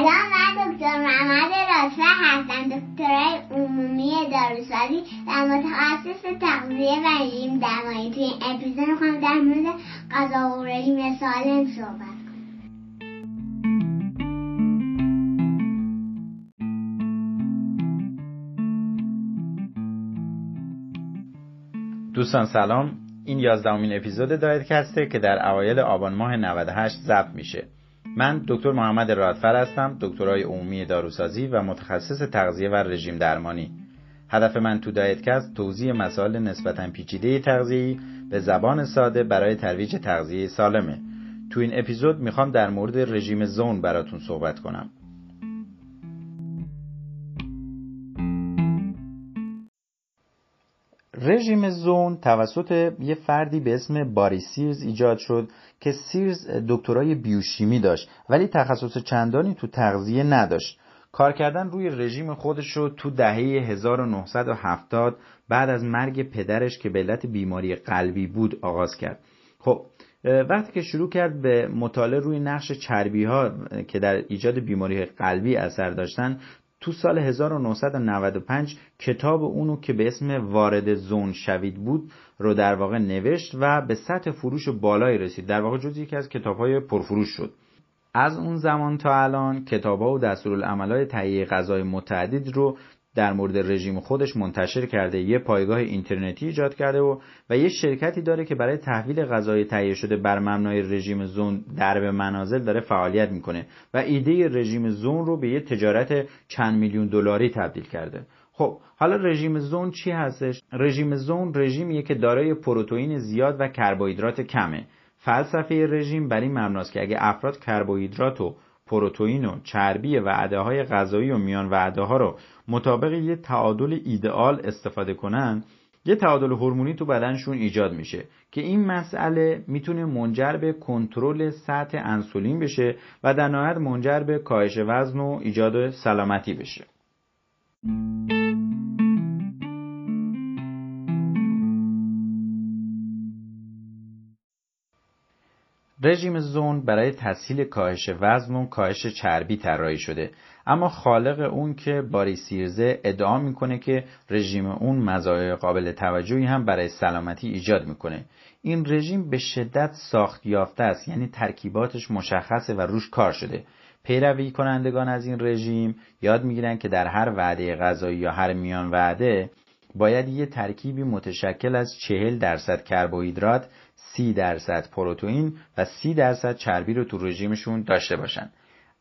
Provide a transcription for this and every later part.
سلام من دکتر محمد راسه هستم. دکترای عمومی داروسازی و متخصص تغذیه و رژیم درمانی توی این اپیزود می‌خوام در مورد غذا و رژیم سالم صحبت دوستان سلام. این یازدهمین اپیزود کسته که در اوایل آبان ماه 98 ضبط میشه. من دکتر محمد رادفر هستم دکترای عمومی داروسازی و متخصص تغذیه و رژیم درمانی. هدف من تو دایتکست توضیح مسائل نسبتا پیچیده تغذیه‌ای به زبان ساده برای ترویج تغذیه سالمه. تو این اپیزود می‌خوام در مورد رژیم زون براتون صحبت کنم. رژیم زون توسط یه فردی به اسم باری سیرز ایجاد شد که سیرز دکترای بیوشیمی داشت ولی تخصص چندانی تو تغذیه نداشت. کار کردن روی رژیم خودش رو تو دهه 1970 بعد از مرگ پدرش که به علت بیماری قلبی بود آغاز کرد. خب وقتی که شروع کرد به مطالعه روی نقش چربی ها که در ایجاد بیماری قلبی اثر داشتن تو سال 1995 کتاب اونو که به اسم وارد زون شوید بود رو در واقع نوشت و به سطح فروش بالایی رسید. در واقع جز یکی از کتابهای پرفروش شد. از اون زمان تا الان کتابها و دستورالعملهای تهیه غذای متعدد رو در مورد رژیم خودش منتشر کرده یه پایگاه اینترنتی ایجاد کرده و و یه شرکتی داره که برای تحویل غذای تهیه شده بر مبنای رژیم زون در به منازل داره فعالیت می‌کنه و ایده رژیم زون رو به یه تجارت چند میلیون دلاری تبدیل کرده. خب حالا رژیم زون چی هستش؟ رژیم زون رژیمیه که دارای پروتئین زیاد و کربوهیدرات کمه. فلسفه رژیم بر این مبناست که اگه افراد کربوهیدرات و پروتئین و چربی وعده های غذایی و میان وعده ها رو مطابق یه تعادل ایدئال استفاده کنن یه تعادل هورمونی تو بدنشون ایجاد میشه که این مسئله می‌تونه منجر به کنترل سطح انسولین بشه و در نهایت منجر به کاهش وزن و ایجاد سلامتی بشه. رژیم زون برای تسهیل کاهش وزن و کاهش چربی طراحی شده. اما خالق اون که باری سیرزه ادعا می‌کنه که رژیم اون مزایای قابل توجهی هم برای سلامتی ایجاد می‌کنه. این رژیم به شدت ساخت یافته است یعنی ترکیباتش مشخصه و روش کار شده. پیروی کنندگان از این رژیم یاد می‌گیرن که در هر وعده غذایی یا هر میان وعده باید یه ترکیبی متشکل از چهل درصد کربوهیدرات، سی درصد پروتئین و سی درصد چربی رو تو رژیمشون داشته باشن.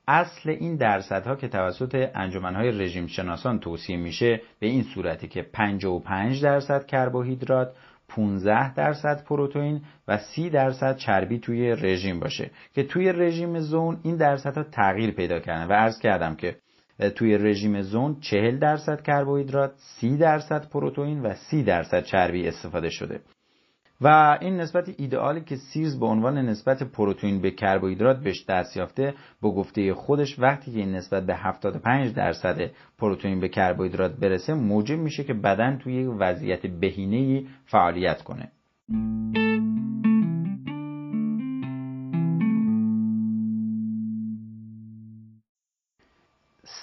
اصل این درصدها که توسط انجمنهای رژیم شناسان توصیه میشه به این صورتی که 55 درصد کربوهیدرات 15 درصد پروتئین و 30 درصد چربی توی رژیم باشه. که توی رژیم زون این درصدها تغییر پیدا کردن. و عرض کردم که توی رژیم زون 40 درصد کربوهیدرات 30 درصد پروتئین و 30 درصد چربی استفاده شده. و این نسبت ایدئالی که سیرز به عنوان نسبت پروتئین به کربوهیدرات بهش دست یافته با گفته خودش وقتی که این نسبت به 75 درصد پروتئین به کربوهیدرات برسه موجب میشه که بدن توی وضعیت بهینه‌ای فعالیت کنه.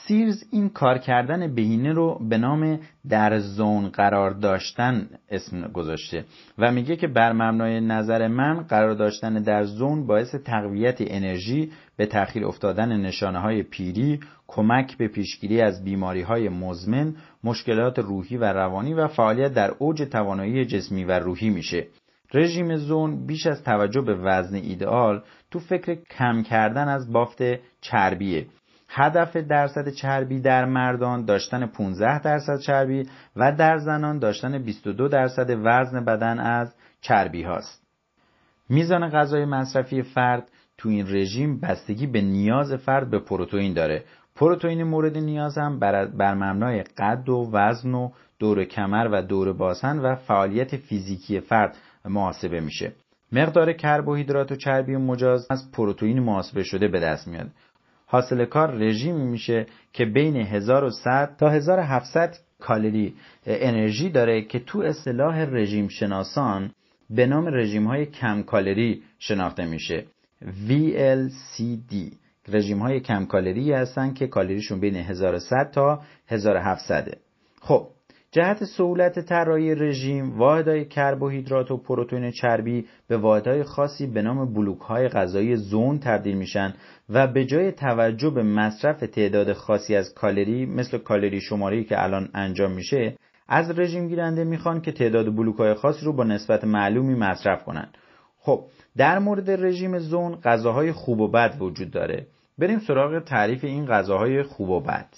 سیرز این کار کردن بهینه رو به نام در زون قرار داشتن اسم گذاشته و میگه که بر مبنای نظر من قرار داشتن در زون باعث تقویت انرژی به تأخیر افتادن نشانه های پیری کمک به پیشگیری از بیماری های مزمن مشکلات روحی و روانی و فعالیت در اوج توانایی جسمی و روحی میشه. رژیم زون بیش از توجه به وزن ایدئال تو فکر کم کردن از بافت چربیه. هدف درصد چربی در مردان داشتن 15 درصد چربی و در زنان داشتن 22 درصد وزن بدن از چربی هاست. میزان غذای مصرفی فرد تو این رژیم بستگی به نیاز فرد به پروتئین داره. پروتئین مورد نیاز هم بر مبنای قد و وزن و دور کمر و دور باسن و فعالیت فیزیکی فرد محاسبه میشه. مقدار کربوهیدرات و چربی مجاز از پروتئین محاسبه شده به دست میاد. حاصل کار رژیمی میشه که بین 1100 تا 1700 کالری انرژی داره که تو اصطلاح رژیم شناسان به نام رژیم های کم کالری شناخته میشه. VLCD رژیم های کم کالری هستن که کالریشون بین 1100 تا 1700 خب جهت سهولت طراحی رژیم واحدهای کربوهیدرات و پروتئین چربی به واحدهای خاصی به نام بلوک های غذایی زون تبدیل میشن و به جای توجه به مصرف تعداد خاصی از کالری مثل کالری شماری که الان انجام میشه از رژیم گیرنده می‌خوان که تعداد بلوک های خاصی رو با نسبت معلومی مصرف کنن. خب در مورد رژیم زون غذاهای خوب و بد وجود داره. بریم سراغ تعریف این غذاهای خوب و بد.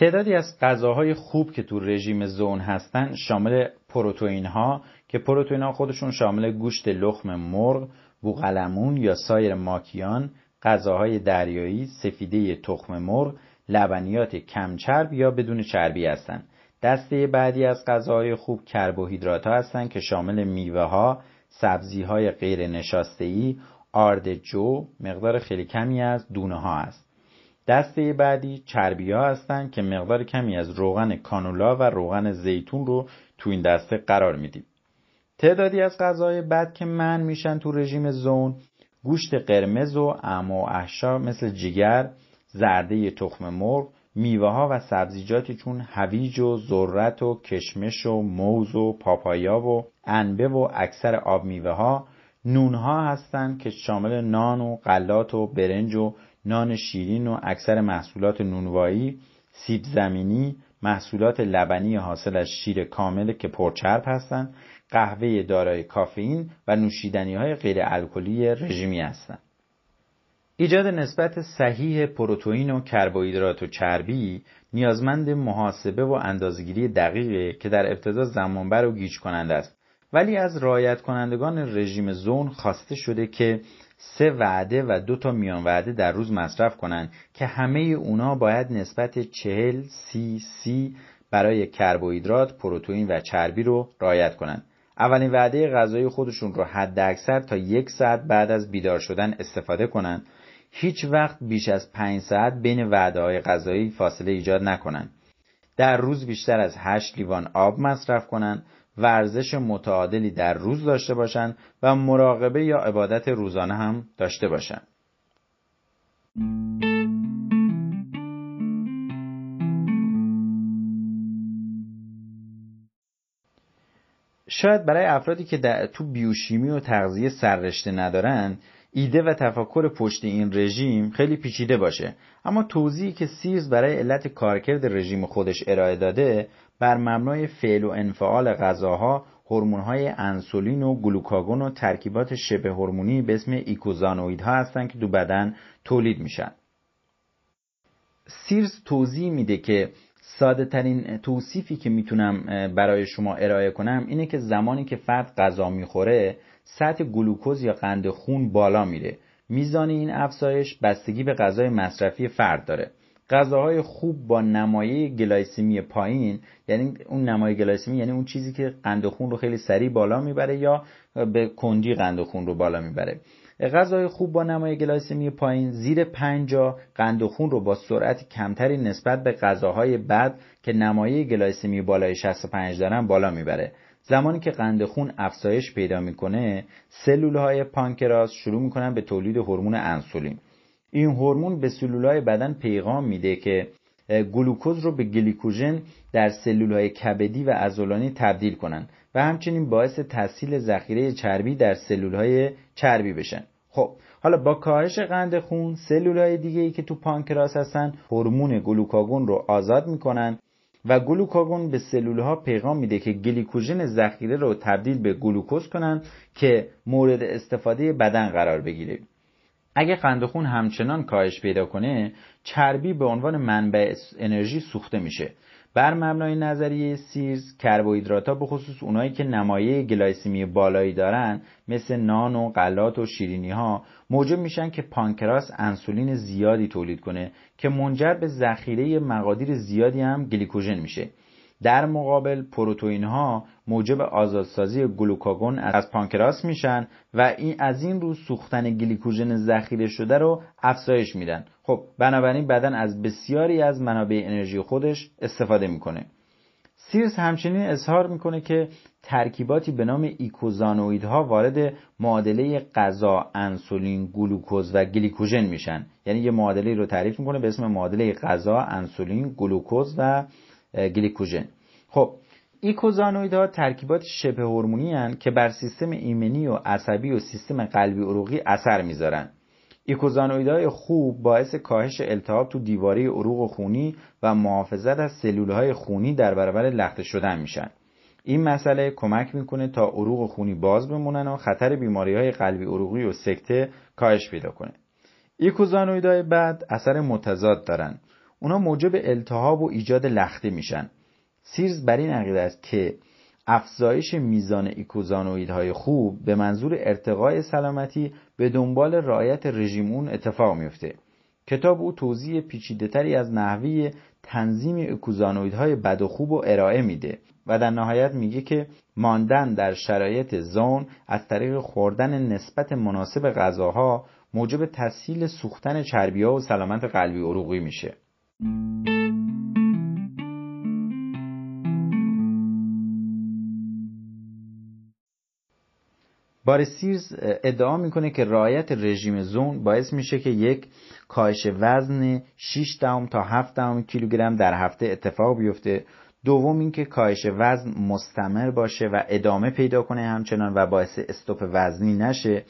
تعدادی از غذاهای خوب که تو رژیم زون هستن شامل پروتئین ها که پروتئین ها خودشون شامل گوشت لخم مرغ، بوقلمون یا سایر ماکیان، غذاهای دریایی، سفیده تخم مرغ، لبنیات کمچرب یا بدون چربی هستند. دسته بعدی از غذاهای خوب کربوهیدرات ها هستند که شامل میوه ها، سبزی های غیر نشاسته ای، آرد جو، مقدار خیلی کمی از دونه ها است. دسته بعدی چربی ها هستند که مقدار کمی از روغن کانولا و روغن زیتون رو تو این دسته قرار میدیم. تعدادی از غذای بد که من میشن تو رژیم زون گوشت قرمز و اما و احشا مثل جگر، زرده تخم مرغ، میوه ها و سبزیجاتی چون هویج و ذرت و کشمش و موز و پاپایا و انبه و اکثر آب میوه ها نون ها هستند که شامل نان و غلات و برنج و نان شیرین و اکثر محصولات نونوایی، سیب زمینی، محصولات لبنی حاصل از شیر کامل که پرچرب هستند، قهوه دارای کافئین و نوشیدنی های غیر الکلی رژیمی هستند. ایجاد نسبت صحیح پروتئین و کربوهیدرات و چربی نیازمند محاسبه و اندازگیری دقیقه که در ابتدا زمانبر و گیج کننده است ولی از رعایت کنندگان رژیم زون خواسته شده که سه وعده و دو تا میان وعده در روز مصرف کنند که همه اونا باید نسبت چهل سی سی برای کربوهیدرات، پروتئین و چربی رو رعایت کنند. اولین وعده غذایی خودشون رو حد اکثر تا یک ساعت بعد از بیدار شدن استفاده کنند. هیچ وقت بیش از پنج ساعت بین وعده های غذایی فاصله ایجاد نکنند. در روز بیشتر از 8 لیوان آب مصرف کنند ورزش متعادلی در روز داشته باشند و مراقبه یا عبادت روزانه هم داشته باشند. شاید برای افرادی که در تو بیوشیمی و تغذیه سررشته ندارن ایده و تفکر پشت این رژیم خیلی پیچیده باشه اما توضیحی که سیرز برای علت کارکرد رژیم خودش ارائه داده بر مبنای فعل و انفعال غذاها هورمون‌های انسولین و گلوکاگون و ترکیبات شبه هورمونی به اسم ایکوزانوئیدها هستند که دو بدن تولید میشن. سیرز توضیح میده که ساده ترین توصیفی که می‌تونم برای شما ارائه کنم اینه که زمانی که فرد غذا می‌خوره سطح گلوکوز یا قند خون بالا میره میزان این افزایش بستگی به غذای مصرفی فرد داره غذاهای خوب با نمایه گلایسیمی پایین یعنی اون نمایه گلایسیمی یعنی اون چیزی که قند خون رو خیلی سریع بالا می‌بره یا به کندی قند خون رو بالا می‌بره. غذای خوب با نمایه گلایسیمی پایین زیر 50 قند خون رو با سرعت کمتری نسبت به غذاهای بد که نمایه گلایسیمی بالای 65 دارن بالا می‌بره. زمانی که قند خون افزایش پیدا می‌کنه سلول های پانکراس شروع می‌کنن به تولید هورمون انسولین. این هورمون به سلولهای بدن پیغام میده که گلوکوز رو به گلیکوژن در سلولهای کبدی و عضلانی تبدیل کنن و همچنین باعث تسهیل ذخیره چربی در سلولهای چربی بشن. خب حالا با کاهش قند خون سلولهای دیگه ای که تو پانکراس هستن هورمون گلوکاگون رو آزاد می‌کنن و گلوکاگون به سلولها پیغام میده که گلیکوژن ذخیره رو تبدیل به گلوکوز کنن که مورد استفاده بدن قرار بگیره. اگه قند خون همچنان کاهش پیدا کنه چربی به عنوان منبع انرژی سوخته میشه. بر مبنای نظریه سیرز کربوهیدرات ها به خصوص اونایی که نمایه گلایسیمی بالایی دارن مثل نان و غلات و شیرینی ها موجب میشن که پانکراس انسولین زیادی تولید کنه که منجر به ذخیره مقادیر زیادی هم گلیکوژن میشه. در مقابل پروتئین ها موجب آزادسازی گلوکاگون از پانکراس میشن و این از این رو سوختن گلیکوژن ذخیره شده رو افزایش میدن. خب بنابراین بدن از بسیاری از منابع انرژی خودش استفاده می‌کنه. سیرس همچنین اظهار می‌کنه که ترکیباتی به نام ایکوزانویدها وارد معادله غذا انسولین گلوکوز و گلیکوژن میشن. یعنی یه معادله رو تعریف می‌کنه به اسم معادله غذا انسولین گلوکوز و گلیکوژن. خب ایکوزانویدها ترکیبات شبه هورمونی که بر سیستم ایمنی و عصبی و سیستم قلبی عروقی اثر می‌ذارن. ایکوزانویدهای خوب باعث کاهش التهاب تو دیواره عروق خونی و محافظت از سلولهای خونی در برابر لخته شدن میشن. این مسئله کمک می‌کنه تا عروق خونی باز بمونن و خطر بیماری های قلبی عروقی و سکته کاهش پیدا کنه. ایکوزانویدهای بعد اثر متضاد دارن. اونا موجب التهاب و ایجاد لخته میشن. سیرز بر این عقیده است که افزایش میزان ایکوزانویدهای خوب به منظور ارتقای سلامتی به دنبال رعایت رژیم اون اتفاق میفته. کتاب او توضیح پیچیدهتری از نحوه تنظیم ایکوزانویدهای بد و خوب و ارائه میده و در نهایت میگه که ماندن در شرایط زون از طریق خوردن نسبت مناسب غذاها موجب تسهیل سوختن چربیها و سلامت قلبی عروقی میشه. سیرز ادعا می‌کنه که رعایت رژیم زون باعث میشه که یک کاهش وزن 6 دهم تا 7 دهم کیلوگرم در هفته اتفاق بیفته. دوم اینکه کاهش وزن مستمر باشه و ادامه پیدا کنه همچنان و باعث استوپ وزنی نشه.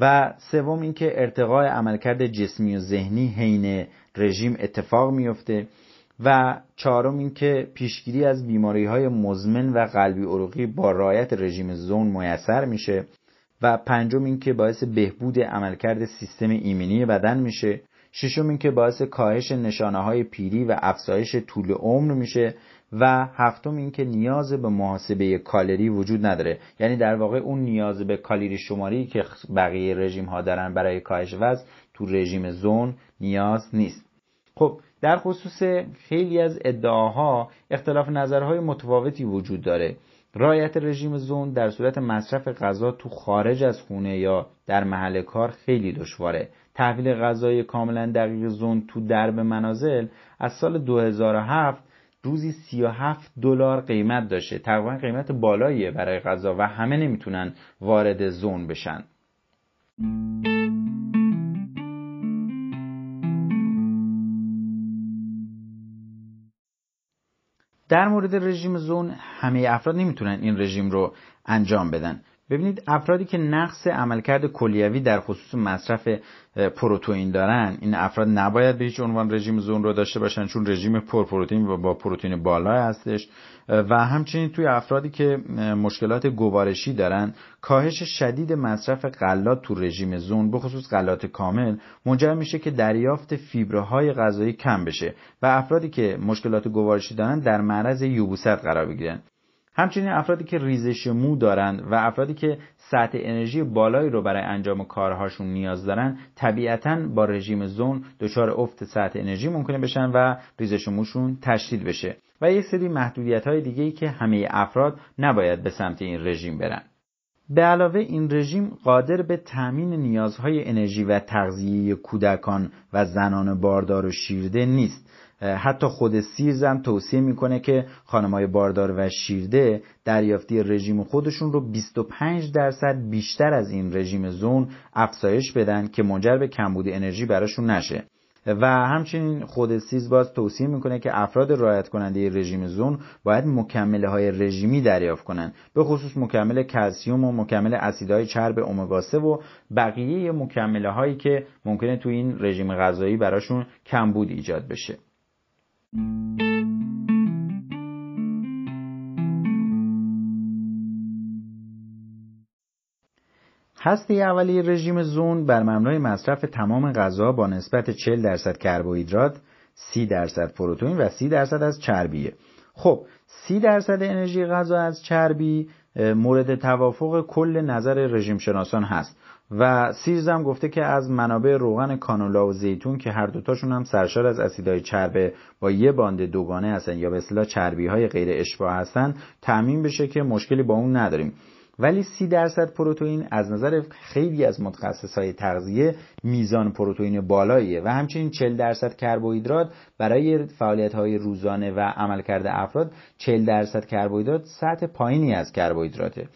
و سوم اینکه ارتقای عملکرد جسمی و ذهنی حین رژیم اتفاق میفته و چهارم اینکه پیشگیری از بیماری های مزمن و قلبی عروقی با رعایت رژیم زون میسر میشه. و پنجم اینکه باعث بهبود عملکرد سیستم ایمنی بدن میشه. ششم اینکه باعث کاهش نشانه های پیری و افزایش طول عمر میشه و هفتم اینکه نیاز به محاسبه کالری وجود نداره. یعنی در واقع اون نیاز به کالری شماری که بقیه رژیم ها دارن برای کاهش وزن تو رژیم زون نیاز نیست. خب در خصوص خیلی از ادعاها اختلاف نظرهای متفاوتی وجود داره. رایت رژیم زون در صورت مصرف غذا تو خارج از خونه یا در محل کار خیلی دشواره. تحویل غذای کاملا دقیق زون تو درب منازل از سال 2007 روزی 37 دلار قیمت داشته. تقریبا قیمت بالاییه برای غذا و همه نمی‌تونن وارد زون بشن. در مورد رژیم زون همه افراد نمی‌تونن این رژیم رو انجام بدن. ببینید افرادی که نقص عملکرد کلیوی در خصوص مصرف پروتئین دارن این افراد نباید به هیچ عنوان رژیم زون رو داشته باشن چون رژیم پرپروتئین و با پروتئین بالا هستش. و همچنین توی افرادی که مشکلات گوارشی دارن کاهش شدید مصرف غلات تو رژیم زون به خصوص غلات کامل منجر میشه که دریافت فیبرهای غذایی کم بشه و افرادی که مشکلات گوارشی دارن در معرض یوبوست قرار بگیرن. همچنین افرادی که ریزش مو دارند و افرادی که سطح انرژی بالایی رو برای انجام کارهاشون نیاز دارن طبیعتا با رژیم زون دچار افت سطح انرژی ممکنه بشن و ریزش موشون تشدید بشه. و یک سری محدودیت های دیگه ای که همه افراد نباید به سمت این رژیم برن. به علاوه این رژیم قادر به تأمین نیازهای انرژی و تغذیه کودکان و زنان باردار و شیرده نیست. حتی خود سیرز توصیه می‌کنه که خانمای باردار و شیرده دریافتی رژیم خودشون رو 25 درصد بیشتر از این رژیم زون افزایش بدن که منجر به کمبود انرژی براشون نشه. و همچنین خود سیز باز توصیه می‌کنه که افراد رعایت کننده رژیم زون باید مکمله های رژیمی دریافت کنند به خصوص مکمل کلسیوم و مکمل اسیدهای چرب امگا 3 و بقیه مکمله هایی که ممکنه تو این رژیم غذایی براشون کمبود ایجاد بشه. هسته اولیه رژیم زون بر مبنای مصرف تمام غذا با نسبت 40 درصد کربوهیدرات، 30 درصد پروتئین و 30 درصد از چربیه. خب 30 درصد انرژی غذا از چربی مورد توافق کل نظر رژیم شناسان هست و سیرزم گفته که از منابع روغن کانولا و زیتون که هر دوتاشون هم سرشار از اسیدهای چربه با یه باند دوگانه هستن یا به اصطلاح چربی های غیر اشباع هستن تعمین بشه که مشکلی با اون نداریم. ولی سی درصد پروتئین از نظر خیلی از متخصص های تغذیه میزان پروتئین بالاییه و همچنین 40 درصد کربوهیدرات برای فعالیت های روزانه و عملکرد افراد 40 درصد کربوهیدرات سطح پایینی از کربوهیدراته.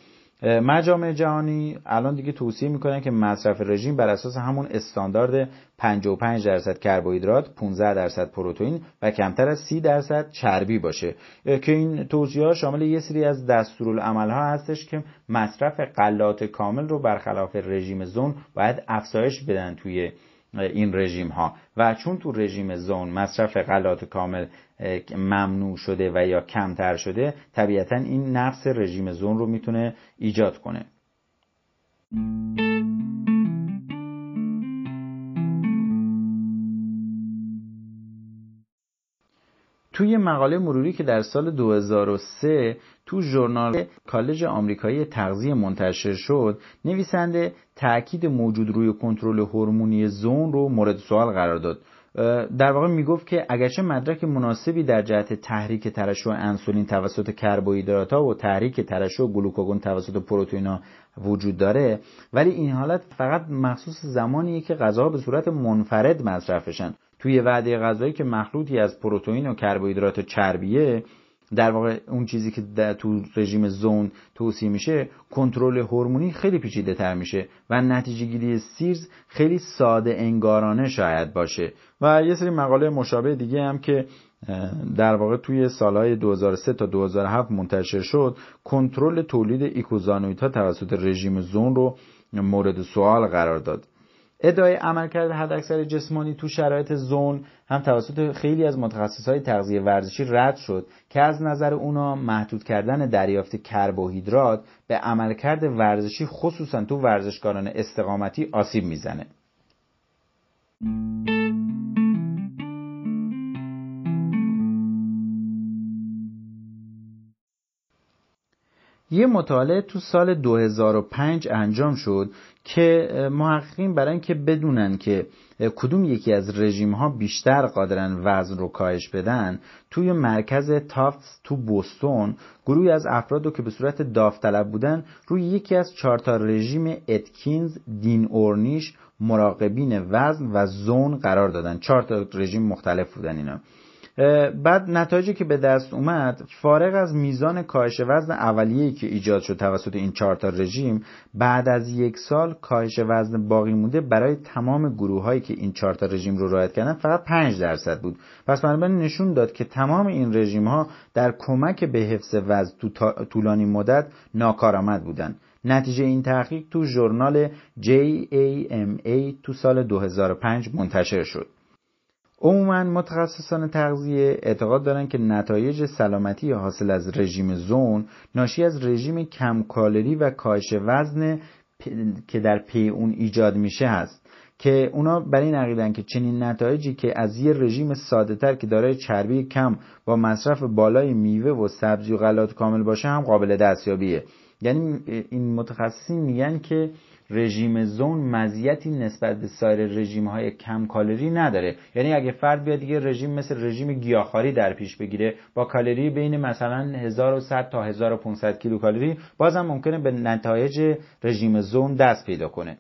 مجامع جهانی الان دیگه توصیه می‌کنن که مصرف رژیم بر اساس همون استاندارد 55 درصد کربوهیدرات 15 درصد پروتئین و کمتر از 30 درصد چربی باشه. که این توصیه شامل یه سری از دستورالعمل ها هستش که مصرف غلات کامل رو برخلاف رژیم زون باید افزایش بدن توی این رژیم ها. و چون تو رژیم زون مصرف غلات کامل ممنوع شده و یا کمتر شده طبیعتا این نقص رژیم زون رو می‌تونه ایجاد کنه. توی مقاله مروری که در سال 2003 تو ژورنال کالج آمریکایی تغذیه منتشر شد نویسنده تاکید موجود روی کنترل هورمونی زون رو مورد سوال قرار داد. در واقع می‌گفت که اگرچه مدرک مناسبی در جهت تحریک ترشح انسولین توسط کربوهیدرات ها و تحریک ترشح گلوکاگون توسط پروتئین وجود داره ولی این حالت فقط مخصوص زمانیه که غذا به صورت منفرد مصرفشن توی وعده غذایی که مخلوطی از پروتئین و کربوهیدرات و چربیه در واقع اون چیزی که تو رژیم زون توصیه میشه کنترل هورمونی خیلی پیچیده تر میشه و نتیجه گیری سیرز خیلی ساده انگارانه شاید باشه. و یه سری مقاله مشابه دیگه هم که در واقع توی سالهای 2003 تا 2007 منتشر شد کنترل تولید ایکوزانویت ها توسط رژیم زون رو مورد سوال قرار داد. ادعای عملکرد حداکثر جسمانی تو شرایط زون هم توسط خیلی از های تغذیه ورزشی رد شد که از نظر اونا محدود کردن دریافت کربوهیدرات به عملکرد ورزشی خصوصا تو ورزشکاران استقامتی آسیب می‌زنه. یه مطالعه تو سال 2005 انجام شد که محققین برای اینکه بدونن که کدوم یکی از رژیم ها بیشتر قادرن وزن رو کاهش بدن توی مرکز تافتس تو بوستون گروهی از افراد رو که به صورت داوطلب بودن روی یکی از چهار تا رژیم اتکینز دین اورنیش مراقبین وزن و زون قرار دادن. چهار تا رژیم مختلف بودن اینا. بعد نتایجی که به دست اومد فارغ از میزان کاهش وزن اولیه‌ای که ایجاد شد توسط این چهار تا رژیم بعد از یک سال کاهش وزن باقی مونده برای تمام گروه هایی که این چهار تا رژیم رو رعایت کردن فقط 5 درصد بود. پس بنابراین نشون داد که تمام این رژیم ها در کمک به حفظ وزن تو طولانی مدت ناکارآمد بودند. نتیجه این تحقیق تو ژورنال JAMA تو سال 2005 منتشر شد. عموما متخصصان تغذیه اعتقاد دارند که نتایج سلامتی حاصل از رژیم زون ناشی از رژیم کم کالری و کاهش وزن که در پی اون ایجاد میشه هست. که اونا بر این عقیدن که چنین نتایجی که از یه رژیم ساده تر که دارای چربی کم با مصرف بالای میوه و سبزی و غلات کامل باشه هم قابل دستیابیه. یعنی این متخصصین میگن که رژیم زون مزیتی نسبت به سایر رژیم های کم کالری نداره. یعنی اگه فرد بیاد دیگه رژیم مثل رژیم گیاهخواری در پیش بگیره با کالری بین مثلا 1100 تا 1500 کیلوکالری بازم ممکنه به نتایج رژیم زون دست پیدا کنه.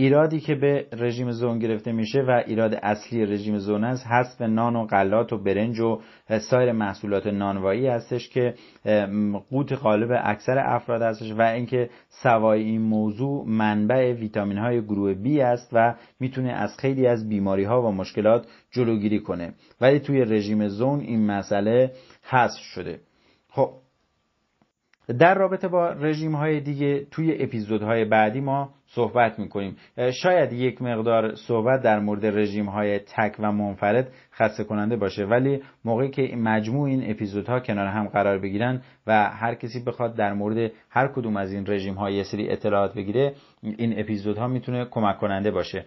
ایرادی که به رژیم زون گرفته میشه و ایراد اصلی رژیم زون است حذف نان و غلات و برنج و سایر محصولات نانوایی هستش که قوت غالب اکثر افراد هستش و اینکه سوای این موضوع منبع ویتامین های گروه B است و می‌تونه از خیلی از بیماری ها و مشکلات جلوگیری کنه. ولی توی رژیم زون این مسئله حذف شده. خب در رابطه با رژیم های دیگه توی اپیزودهای بعدی ما صحبت می‌کنیم. شاید یک مقدار صحبت در مورد رژیم های تک و منفرد خسته کننده باشه ولی موقعی که مجموع این اپیزودها کنار هم قرار بگیرن و هر کسی بخواد در مورد هر کدوم از این رژیم ها یه سری اطلاعات بگیره این اپیزودها می‌تونه کمک کننده باشه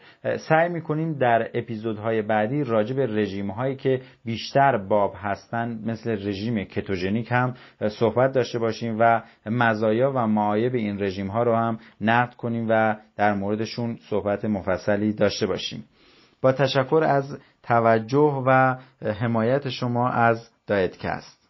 سعی می‌کنیم در اپیزودهای بعدی راجع به رژیم هایی که بیشتر باب هستن مثل رژیم کتوژنیک هم صحبت داشته باشیم و مزایا و معایب این رژیم ها رو هم نقد کنیم در موردشون صحبت مفصلی داشته باشیم. با تشکر از توجه و حمایت شما از دایتکست.